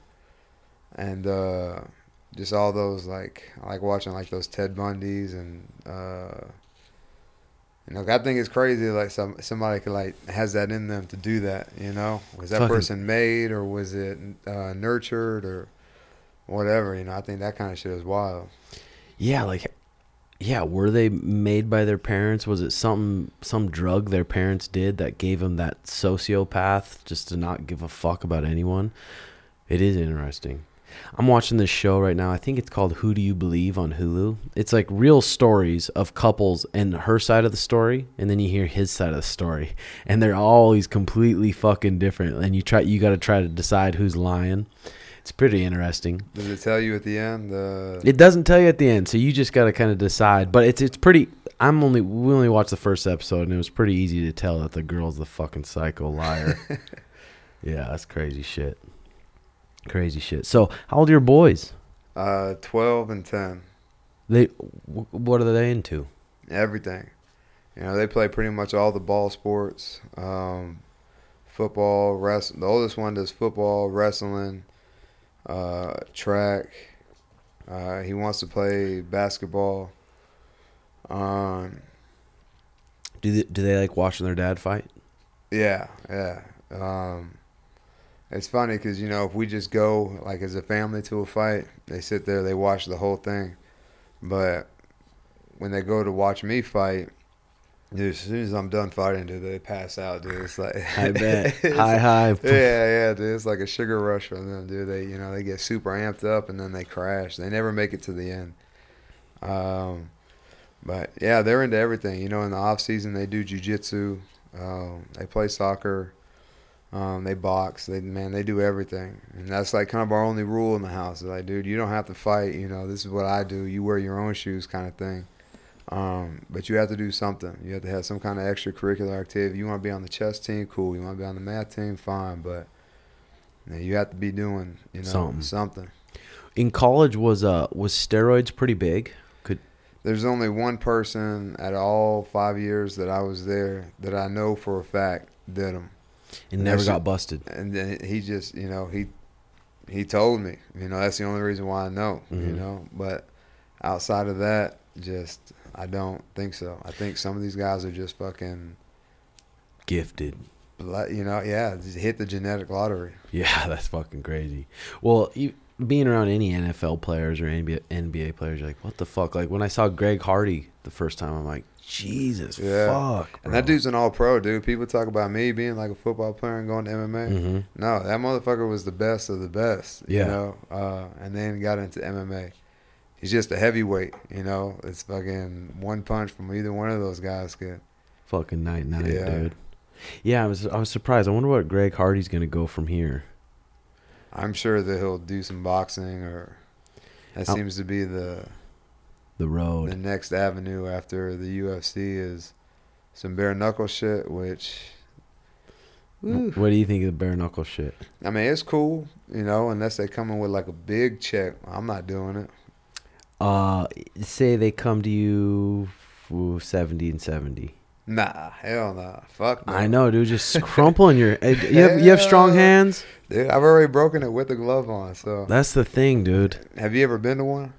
and uh, just all those like I like watching like those Ted Bundys and uh, you know I think it's crazy like some somebody could like has that in them to do that. You know, was that Fucking- person made or was it uh, nurtured or whatever? You know, I think that kind of shit is wild. Yeah, like, yeah, were they made by their parents? Was it some some drug their parents did that gave them that sociopath just to not give a fuck about anyone? It is interesting. I'm watching this show right now. I think it's called Who Do You Believe on Hulu. It's like real stories of couples and her side of the story, and then you hear his side of the story, and they're always completely fucking different. And you try, you got to try to decide who's lying. It's pretty interesting. Does it tell you at the end? Uh, It doesn't tell you at the end, so you just got to kind of decide. But it's it's pretty. I'm only we only watched the first episode, and it was pretty easy to tell that the girl's the fucking psycho liar. yeah, that's crazy shit. Crazy shit. So, how old are your boys? uh, twelve and ten. They what are they into? everything. You know, they play pretty much all the ball sports, um, football, wrest. The oldest one does football, wrestling, uh, track. Uh, he wants to play basketball. Um, Do they, do they like watching their dad fight? yeah, yeah. Um, it's funny because you know if we just go like as a family to a fight, they sit there, they watch the whole thing. But when they go to watch me fight, dude, as soon as I'm done fighting, dude, they pass out, dude. It's like I bet. High high. Yeah, yeah, dude. It's like a sugar rush for them, dude. They, you know, they get super amped up and then they crash. They never make it to the end. Um, but yeah, they're into everything. You know, in the off season, they do jujitsu. Um, they play soccer. Um, they box. They man, they do everything, and that's like kind of our only rule in the house. Is like, dude, you don't have to fight. You know, this is what I do. You wear your own shoes, kind of thing. Um, but you have to do something. You have to have some kind of extracurricular activity. You want to be on the chess team, cool. You want to be on the math team, fine. But you, know, you have to be doing, you know, Something. something. In college, was uh was steroids pretty big? Could There's only one person at all five years that I was there that I know for a fact did them. it never That's- got busted? and then he just you know he he told me you know that's the only reason why I know you Mhm. know but outside of that just I don't think so I think some of these guys are just fucking Gifted. you know yeah just hit the genetic lottery Yeah, that's fucking crazy. Well, you, being around any NFL players or NBA, NBA players, you're like, what the fuck? Like when I saw Greg Hardy the first time, I'm like, Jesus, Yeah. fuck. and that dude's an all pro dude people talk about me being like a football player and going to MMA hmm no that motherfucker was the best of the best Yeah. you know uh, and then got into MMA he's just a heavyweight you know it's fucking one punch from either one of those guys could Fucking night night, Yeah. dude. Yeah, I was I was surprised. I wonder what Greg Hardy's gonna go from here. I'm sure that he'll do some boxing, or that Oh. seems to be the The road. the next avenue after the UFC is some bare knuckle shit. Which, What do you think of the bare knuckle shit? I mean, it's cool, you know, unless they come in with like a big check. I'm not doing it. Uh, say they come to you, ooh, seventy and seventy. Nah, hell nah, fuck. No. I know, dude. Just crumpling your. eh, You have you have strong hands. dude. I've already broken it with the glove on. So, That's the thing, dude. have you ever been to one?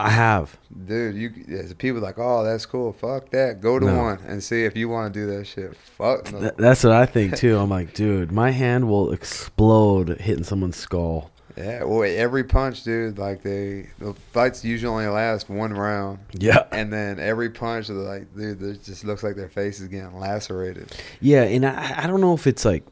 I have. Dude, you there's people like, oh, that's cool. Fuck that. Go to No. one and see if you want to do that shit. Fuck no. Th- that's what I think too. I'm like, dude, my hand will explode hitting someone's skull. Yeah, well, every punch, dude, like they the fights usually only last one round, Yeah. and then every punch, like, dude, it just looks like their face is getting lacerated. Yeah, and I, I don't know if it's like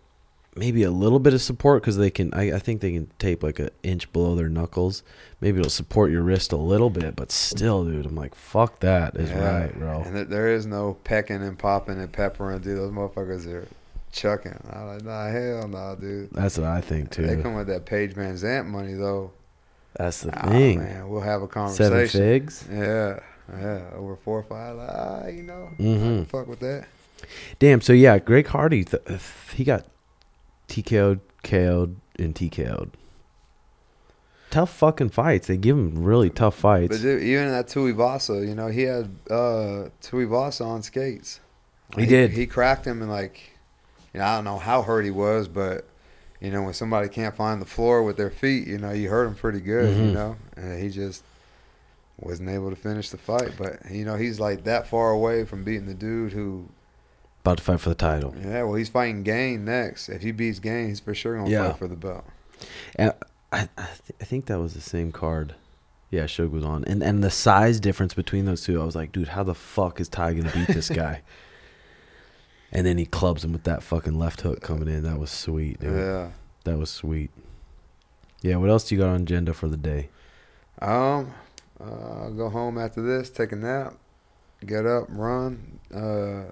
maybe a little bit of support because they can. I, I think they can tape like an inch below their knuckles. Maybe it'll support your wrist a little bit, but still, dude, I'm like, fuck that is Yeah. right, bro. And there, there is no pecking and popping and peppering, dude. Those motherfuckers are chucking. I'm like, nah, hell nah, dude. That's what I think too. They come with that Paige VanZant money though. That's the Ah, thing. man, we'll have a conversation. Seven figs. Yeah, yeah, over four or five. Like, ah, you know, I Mhm. fuck with that. Damn. So yeah, Greg Hardy, th- he got TKO'd, KO'd, and TKO'd. Tough fucking fights. They give him really tough fights. But dude, even that Tuivasa, you know, he had uh Tuivasa on skates. He did. He cracked him and like, you know, I don't know how hurt he was, but you know, when somebody can't find the floor with their feet, you know, you hurt him pretty good, you Mhm. know, and he just wasn't able to finish the fight. But you know, he's like that far away from beating the dude who, About to fight for the title. yeah, well, he's fighting Gane next. If he beats Gane, he's for sure gonna Yeah. fight for the belt. And I, I, th- I think that was the same card. Yeah, Shug was on, and and the size difference between those two, I was like, dude, how the fuck is Tai gonna beat this guy? and then he clubs him with that fucking left hook coming in. That was sweet, dude. Yeah. That was sweet. Yeah, what else do you got on agenda for the day? Um, uh, I'll go home after this, take a nap, get up, run, uh,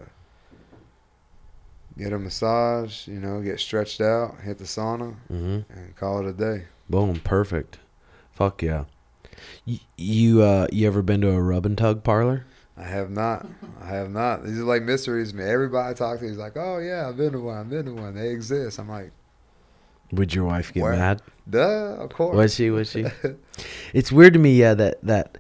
get a massage, you know, get stretched out, hit the sauna, Mm-hmm. and call it a day. Boom, perfect. Fuck yeah. You you uh you ever been to a rub and tug parlor? I have not. I have not. These are like mysteries to me. Everybody I talk to is like, oh, yeah, I've been to one. I've been to one. They exist. I'm like, Would your wife get Where? mad? duh, of course. Was she? Was she? it's weird to me, yeah, that that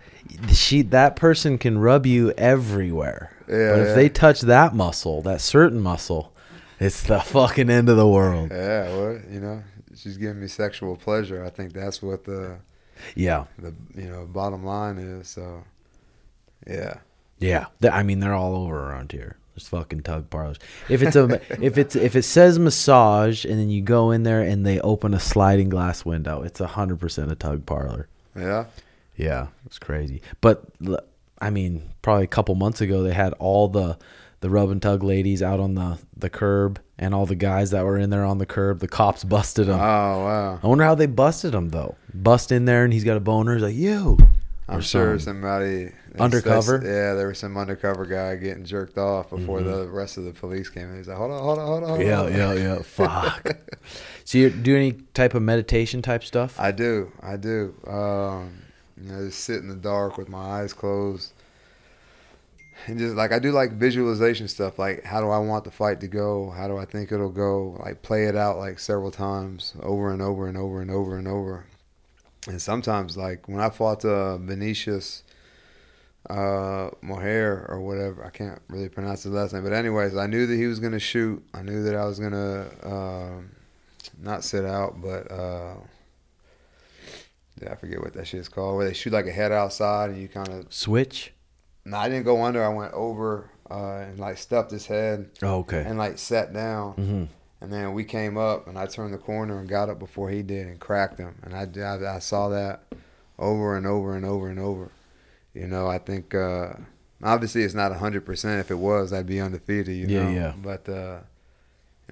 she that person can rub you everywhere. Yeah, but if yeah. they touch that muscle, that certain muscle, it's the fucking end of the world. Yeah, well, you know, she's giving me sexual pleasure. I think that's what the Yeah. the you know bottom line is. So, yeah. Yeah, I mean they're all over around here. There's fucking tug parlors. If it's a if it's if it says massage and then you go in there and they open a sliding glass window, it's a hundred percent a tug parlor. Yeah. Yeah, it's crazy. But I mean, probably a couple months ago they had all the the rub and tug ladies out on the the curb and all the guys that were in there on the curb. The cops busted them. Oh wow. I wonder how they busted them though. Bust in there and he's got a boner. He's like, "You." I'm sure somebody Undercover? Yeah, there was some undercover guy getting jerked off before the rest of the police came in. He's like, hold on, hold on, hold on. hold Yeah, on." yeah, yeah. Fuck. so you do any type of meditation type stuff? I do, I do. Um, you know, just sit in the dark with my eyes closed, and just like I do, like visualization stuff. Like, how do I want the fight to go? How do I think it'll go? Like, play it out like several times, over and over and over and over and over. And sometimes, like when I fought uh, Vinicius uh, Mohair or whatever, I can't really pronounce his last name. But anyways, I knew that he was gonna shoot. I knew that I was gonna um, not sit out, but. Uh, yeah, I forget what that shit's called. Where they shoot like a head outside and you kind of. Switch. No, I didn't go under. I went over uh, and like stuffed his head Oh, okay. and like sat down. hmm And then we came up and I turned the corner and got up before he did and cracked him. And I, I, I saw that over and over and over and over. You know, I think uh, obviously it's not 100%. If it was, I'd be undefeated, you Yeah, know. yeah. But uh,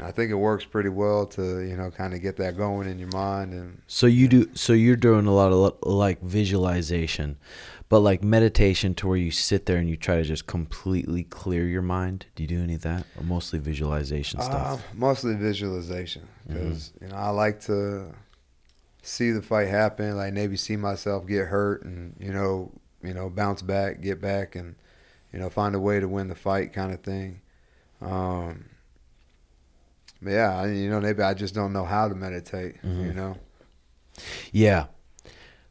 I think it works pretty well to, you know, kind of get that going in your mind. And So you do. So you're doing a lot of like visualization, but like meditation to where you sit there and you try to just completely clear your mind. Do you do any of that, or mostly visualization Uh, stuff? mostly visualization Mm-hmm. because you know I like to see the fight happen, like maybe see myself get hurt and you know you know bounce back, get back, and you know find a way to win the fight, kind of thing. Um, but yeah, I- you know maybe I just don't know how to meditate. Mm-hmm. You know, Yeah.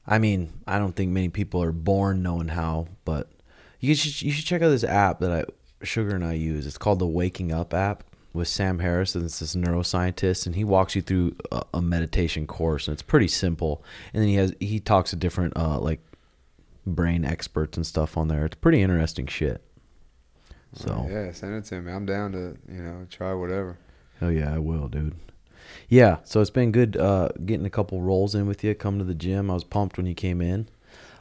I mean, I don't think many people are born knowing how, but you should you should check out this app that I Sugar and I use. It's called the Waking Up app with Sam Harris, and it's this neuroscientist, and he walks you through a, a meditation course, and it's pretty simple. And then he has he talks to different uh, like brain experts and stuff on there. It's pretty interesting shit. So yeah, send it to me. I'm down to you know try whatever. Hell yeah, I will, dude. Yeah, so it's been good uh, getting a couple rolls in with you. Come to the gym. I was pumped when you came in.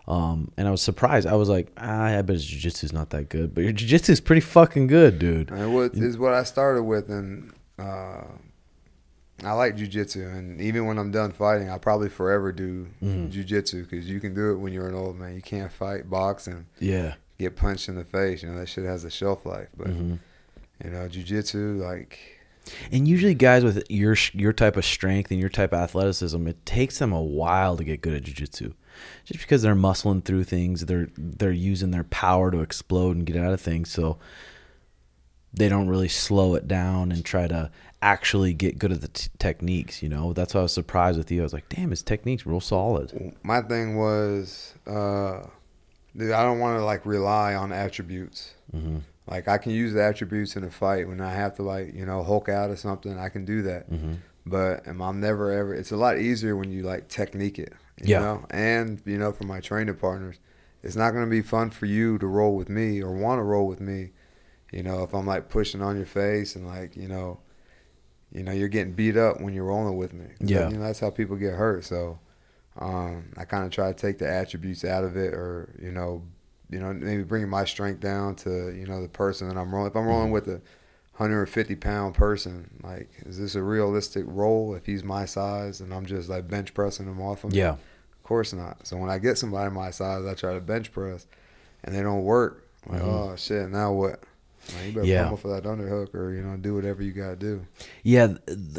Um, and I was surprised. I was like, ah, I bet his jiu-jitsu's not that good. But your jiu-jitsu's pretty fucking good, dude. And what is what I started with, and uh, I like jujitsu. And even when I'm done fighting, I'll probably forever do Mhm. jujitsu because you can do it when you're an old man. You can't fight, boxing. Yeah. get punched in the face. You know that shit has a shelf life. But hmm you know, jujitsu, like And usually guys with your your type of strength and your type of athleticism, it takes them a while to get good at jiu-jitsu. Just because they're muscling through things, they're they're using their power to explode and get out of things, so they don't really slow it down and try to actually get good at the t- techniques, you know? That's why I was surprised with you. I was like, "Damn, his technique's real solid." my thing was, uh, dude, I don't want to like rely on attributes. Mhm. Like I can use the attributes in a fight when I have to like you know hulk out or something. I can do that. Mhm. But um, I'm never ever. It's a lot easier when you like technique it. You Yeah. Know? And you know, for my training partners, it's not going to be fun for you to roll with me or want to roll with me. You know, if I'm like pushing on your face and like you know, you know, you're getting beat up when you're rolling with me. Yeah. You know, that's how people get hurt. So, um, I kind of try to take the attributes out of it, or you know, you know, maybe bringing my strength down to you know the person that I'm rolling. If I'm rolling Mhm. with a 150 pound person, like, is this a realistic role? If he's my size and I'm just like bench pressing him off of me, Yeah. of course not. So when I get somebody my size, I try to bench press, and they don't work. I'm like, Mhm. oh shit, now what? Like, you better Yeah. pummel for that underhook, or you know, do whatever you gotta do. Yeah,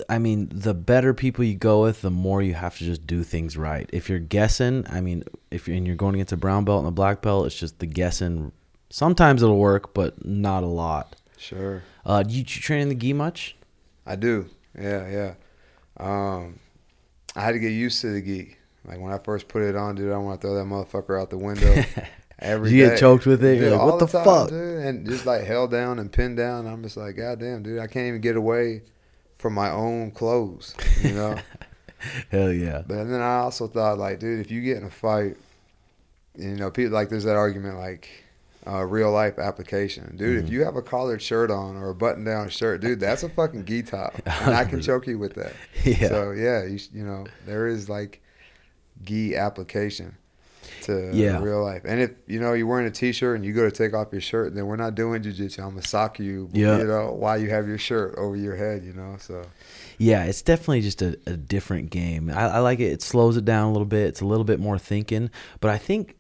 I mean, the better people you go with, the more you have to just do things right. If you're guessing, I mean, if you're, and you're going against a brown belt and a black belt, it's just the guessing. Sometimes it'll work, but not a lot. Sure. Uh, do you, you train in the gi much? I do. Yeah, yeah. Um, I had to get used to the gi. Like when I first put it on, dude, I want to throw that motherfucker out the window. Every You get choked with it? Dude, You're like, what the time, fuck? dude? And just like held down and pinned down. I'm just like, God damn, dude, I can't even get away from my own clothes, you know? Hell yeah. but then I also thought, like, dude, if you get in a fight, you know, people like there's that argument, like, uh, real life application, dude. Mm-hmm. If you have a collared shirt on or a button down shirt, dude, that's a fucking gi top, and I can choke you with that. Yeah. So yeah, you you know there is like gi application to Yeah. real life, and if you know you're wearing a t-shirt and you go to take off your shirt, then we're not doing jujitsu. I'm gonna sock you, Yeah. you know, while you have your shirt over your head, you know. So Yeah, it's definitely just a, a different game. I, I like it. It slows it down a little bit. It's a little bit more thinking. But I think,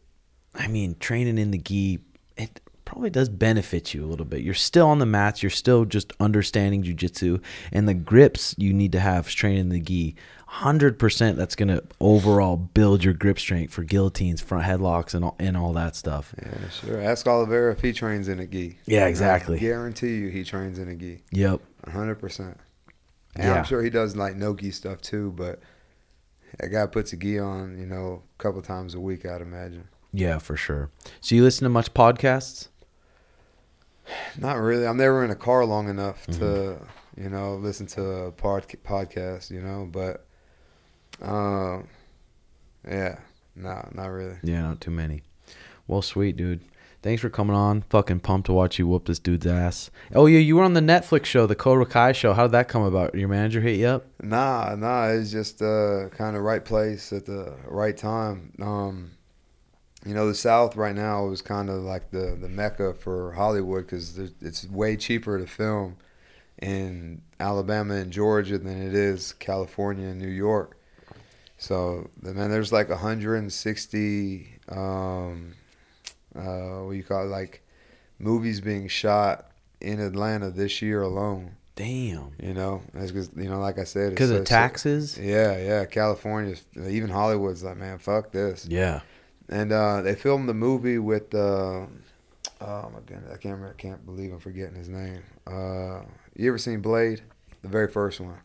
I mean, training in the gi, it probably does benefit you a little bit. You're still on the mats. You're still just understanding jujitsu. And the grips you need to have training in the gi, 100% that's going to overall build your grip strength for guillotines, front headlocks, and all, and all that stuff. yeah, sure. Ask Oliveira if he trains in a gi. Yeah, exactly. I guarantee you he trains in a gi. Yep. hundred percent. And Yeah. I'm sure he does like no gi stuff too, but that guy puts a gi on, you know, a couple times a week, I'd imagine. Yeah, for sure. So you listen to much podcasts? Not really. I'm never in a car long enough to, Mm-hmm. you know, listen to a pod- podcast, you know, but, um, yeah, no, not really. Yeah, not too many. Well, sweet, dude. Thanks for coming on. Fucking pumped to watch you whoop this dude's ass. Oh yeah, you were on the Netflix show, the Cobra Kai show. How did that come about? Your manager hit you up? Nah, nah, it's just uh, kind of right place at the right time. Um, you know, the South right now is kind of like the the mecca for Hollywood because it's way cheaper to film in Alabama and Georgia than it is California and New York. So, man, there's like 160, um, uh, what you call it, like movies being shot in Atlanta this year alone. Damn. You know, that's because you know, like I said, it's Because of taxes? yeah, yeah. California, even Hollywood's like, man, fuck this. Yeah. And uh, they filmed the movie with, uh, oh my goodness, I can't remember, I can't believe I'm forgetting his name. Uh, you ever seen Blade? The very first one.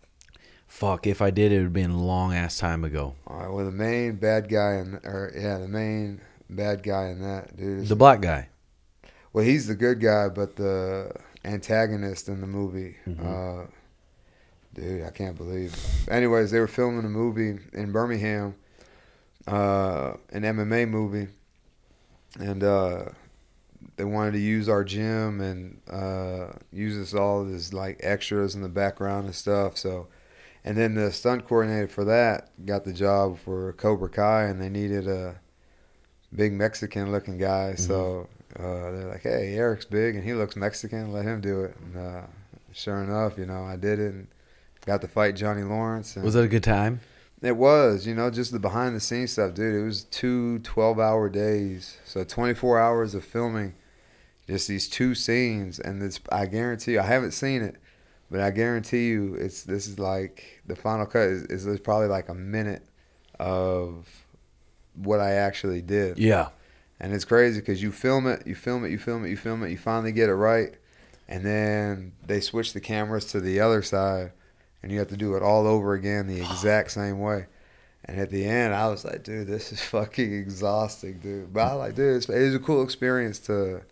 Fuck, if I did, it would have been a long ass time ago. All right, well, the main bad guy in, or yeah, the main bad guy in that dude. The black guy. well, he's the good guy, but the antagonist in the movie, Mhm. uh, dude, I can't believe. Anyways, they were filming a movie in Birmingham, uh, an MMA movie, and uh, they wanted to use our gym and uh, use us all as like extras in the background and stuff. So, and then the stunt coordinator for that got the job for Cobra Kai, and they needed a big Mexican looking guy. So uh, they're like, "Hey, Eryk's big and he looks Mexican. Let him do it." And uh, sure enough, you know, I did it and got to fight Johnny Lawrence. And Was that a good time? it was, you know, just the behind the scenes stuff, dude. It was two 12 hour days. So 24 hours of filming just these two scenes. And it's, I guarantee you, I haven't seen it, but I guarantee you, it's, this is like, the final cut is, is, is probably like a minute of what I actually did. Yeah. And it's crazy because you film it, you film it, you film it, you film it, you finally get it right. And then they switch the cameras to the other side and you have to do it all over again the exact same way. And at the end, I was like, dude, this is fucking exhausting, dude. But I like, dude, it's, it was a cool experience to,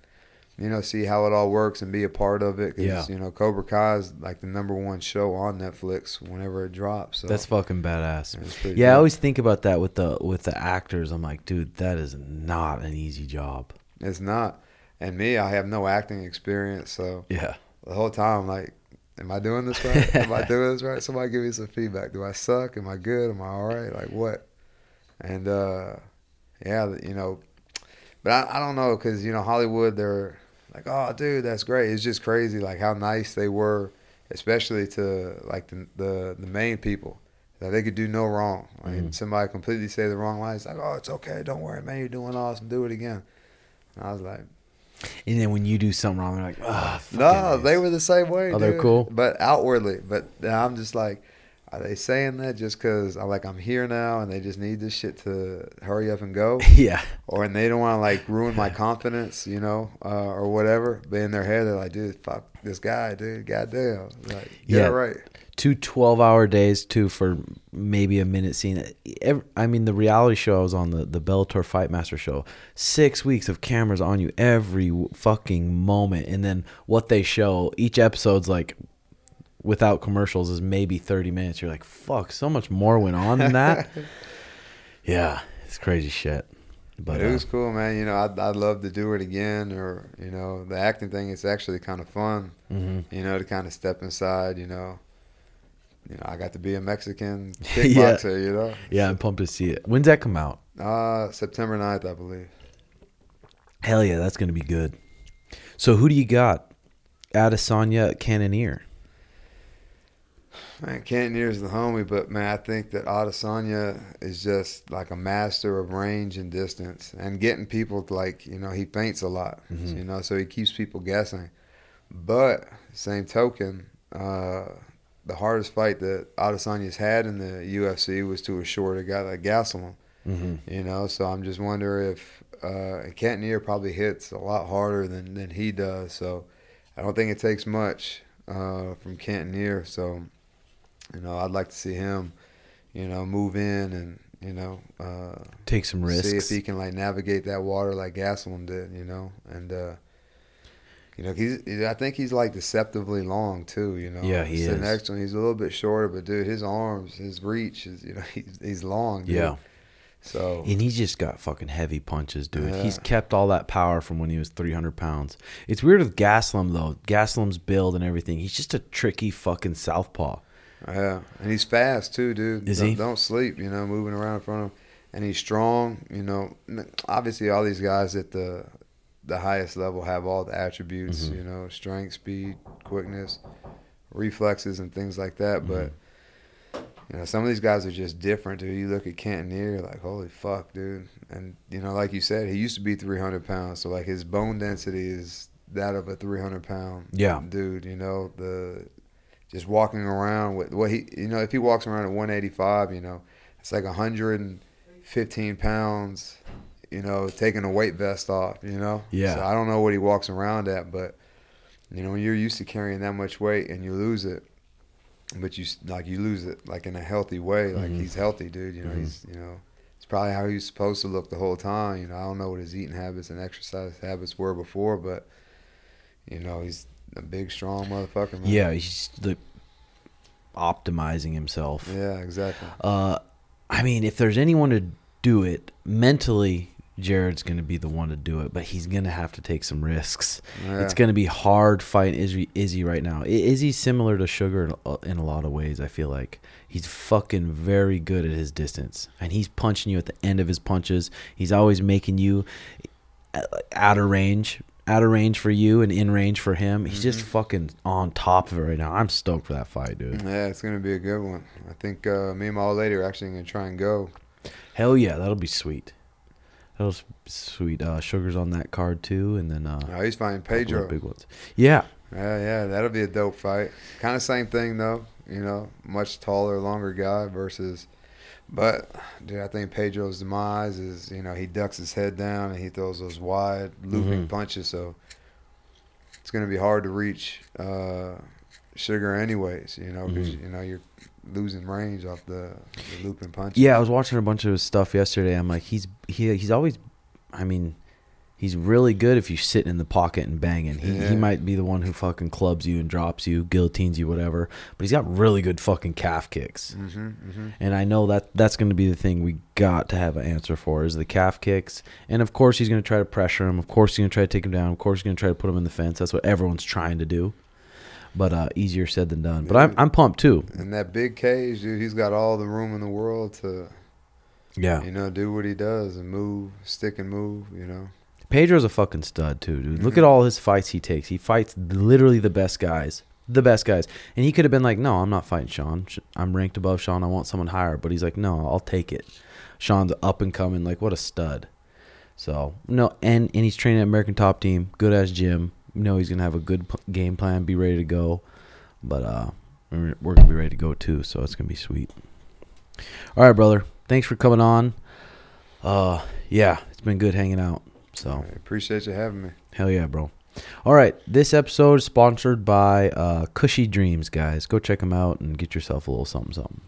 you know, see how it all works and be a part of it. Cause, Yeah. you know, Cobra Kai is like the number one show on Netflix whenever it drops. So That's fucking badass. Yeah, I always think about that with the with the actors. I'm like, dude, that is not an easy job. It's not. And me, I have no acting experience. So Yeah. the whole time, like, am I doing this right? am I doing this right? Somebody give me some feedback. Do I suck? Am I good? Am I all right? Like what? And uh, yeah, you know, but I, I don't know because you know Hollywood, they're like, oh, dude, that's great. It's just crazy, like how nice they were, especially to like the the, the main people. That they could do no wrong. Like Mhm. somebody completely say the wrong line. It's like, oh, it's okay. Don't worry, man. You're doing awesome. Do it again. And I was like, And then when you do something wrong, they're like, ah, no, they were the same way. Oh, they're cool? but outwardly. But I'm just like, are they saying that just because I'm like I'm here now and they just need this shit to hurry up and go, yeah. or and they don't want to like ruin my confidence, you know, uh, or whatever. But in their head, they're like, dude, fuck this guy, dude, goddamn, like Yeah. right. two 12 hour days too for maybe a minute scene Ev- i mean the reality show i was on the, the bellator fight master show six weeks of cameras on you every fucking moment and then what they show each episode's like without commercials is maybe 30 minutes you're like fuck so much more went on than that yeah it's crazy shit But it uh, was cool, man. You know, I'd, I'd love to do it again, or you know, the acting thing. is actually kind of fun. mhm. You know, to kind of step inside. You know, you know, I got to be a Mexican Yeah. kickboxer. You know, yeah, I'm pumped to see it. When's that come out? uh, September 9th, I believe. Hell yeah, that's gonna be good. So who do you got? Adesanya Cannonier. Man, Cannonier's the homie, but man, I think that Adesanya is just like a master of range and distance and getting people to like, you know, he feints a lot, Mhm. you know, so he keeps people guessing. But same token, uh, the hardest fight that Adesanya's had in the UFC was to a shorter guy like Gastelum, Mm-hmm. you know. So I'm just wondering if uh, Cannonier probably hits a lot harder than, than he does. So I don't think it takes much uh, from Cantonier. So you know, I'd like to see him, you know, move in and you know uh, Take some risks. see if he can like navigate that water like Gastelum did. You know, and uh, you know he's I think he's like deceptively long too. You know, Yeah, he is. Next him, he's a little bit shorter, but dude, his arms, his reach is you know he's he's long. Dude. yeah. So And he's just got fucking heavy punches, dude. Yeah. He's kept all that power from when he was 300 pounds. It's weird with Gastelum, though. Gastelum's build and everything. He's just a tricky fucking southpaw. Yeah, and he's fast too, dude. Is don't, he? Don't sleep, you know, moving around in front of him, and he's strong. You know, obviously all these guys at the the highest level have all the attributes. Mhm. You know, strength, speed, quickness, reflexes, and things like that. Mm-hmm. But you know, some of these guys are just different, dude. You look at Cannonier, like, holy fuck, dude. And you know, like you said, he used to be 300 pounds, so like his bone density is that of a 300 pound Yeah. dude. You know, the just walking around with what he, you know, if he walks around at 185, you know, it's like 115 pounds. You know, taking a weight vest off. You know, Yeah. So I don't know what he walks around at, but you know, when you're used to carrying that much weight and you lose it, but you like you lose it like in a healthy way. Like Mhm. he's healthy, dude. You know, Mhm. he's you know. It's probably how he's supposed to look the whole time. You know, I don't know what his eating habits and exercise habits were before, but you know, he's a big, strong motherfucker, man. Yeah, he's the optimizing himself. Yeah, exactly. Uh, I mean, if there's anyone to do it mentally, Jared's going to be the one to do it, but he's going to have to take some risks. Yeah. It's going to be hard fighting Izzy, Izzy right now. Izzy's similar to Sugar in a- lot of ways. I feel like he's fucking very good at his distance, and he's punching you at the end of his punches. He's always making you uh, out of range, out of range for you, and in range for him. He's just Mm-hmm. fucking on top of it right now. I'm stoked for that fight, dude. Yeah, it's gonna be a good one. I think uh, me and my old lady are actually gonna try and go. Hell yeah, that'll be sweet. That'll s- sweet. Uh, Sugar's on that card too, and then uh, Oh, he's fighting Pedro. big ones. Yeah, Yeah, yeah, that'll be a dope fight. Kind of same thing though. You know, much taller, longer guy versus. But dude, I think Pedro's demise is you know he ducks his head down and he throws those wide looping Mhm. punches. So it's gonna be hard to reach uh, Sugar anyways. You know, because Mhm. you know you're losing range off the, the looping punches. Yeah, I was watching a bunch of his stuff yesterday. I'm like, he's he he's always, I mean, he's really good if you sit in the pocket and banging. He Yeah. he might be the one who fucking clubs you and drops you, guillotines you, whatever. But he's got really good fucking calf kicks. Mm-hmm, mm-hmm. And I know that that's going to be the thing we got to have an answer for is the calf kicks. And of course he's going to try to pressure him. Of course he's going to try to take him down. Of course he's going to try to put him in the fence. That's what everyone's trying to do. But uh, easier said than done. But I'm I'm pumped too. And that big cage, dude, he's got all the room in the world to, Yeah. you know, do what he does and move, stick and move, you know. Pedro's a fucking stud too, dude. Look Mhm. at all his fights he takes. He fights literally the best guys, the best guys. And he could have been like, "No, I'm not fighting Sean. I'm ranked above Sean. I want someone higher." But he's like, "No, I'll take it." Sean's up and coming. Like, what a stud. So no, and and he's training at American Top Team, good ass gym. You know he's gonna have a good p- game plan, be ready to go. But uh, we're, we're gonna be ready to go too. So it's gonna be sweet. All right, brother. Thanks for coming on. Uh, yeah, it's been good hanging out. So. I appreciate you having me. Hell yeah, bro. All right, this episode is sponsored by uh, Kushy Dreams, guys. Go check them out and get yourself a little something, something.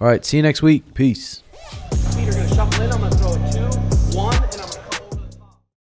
All right, see you next week. Peace. Feet are gonna shuffle in. I'm gonna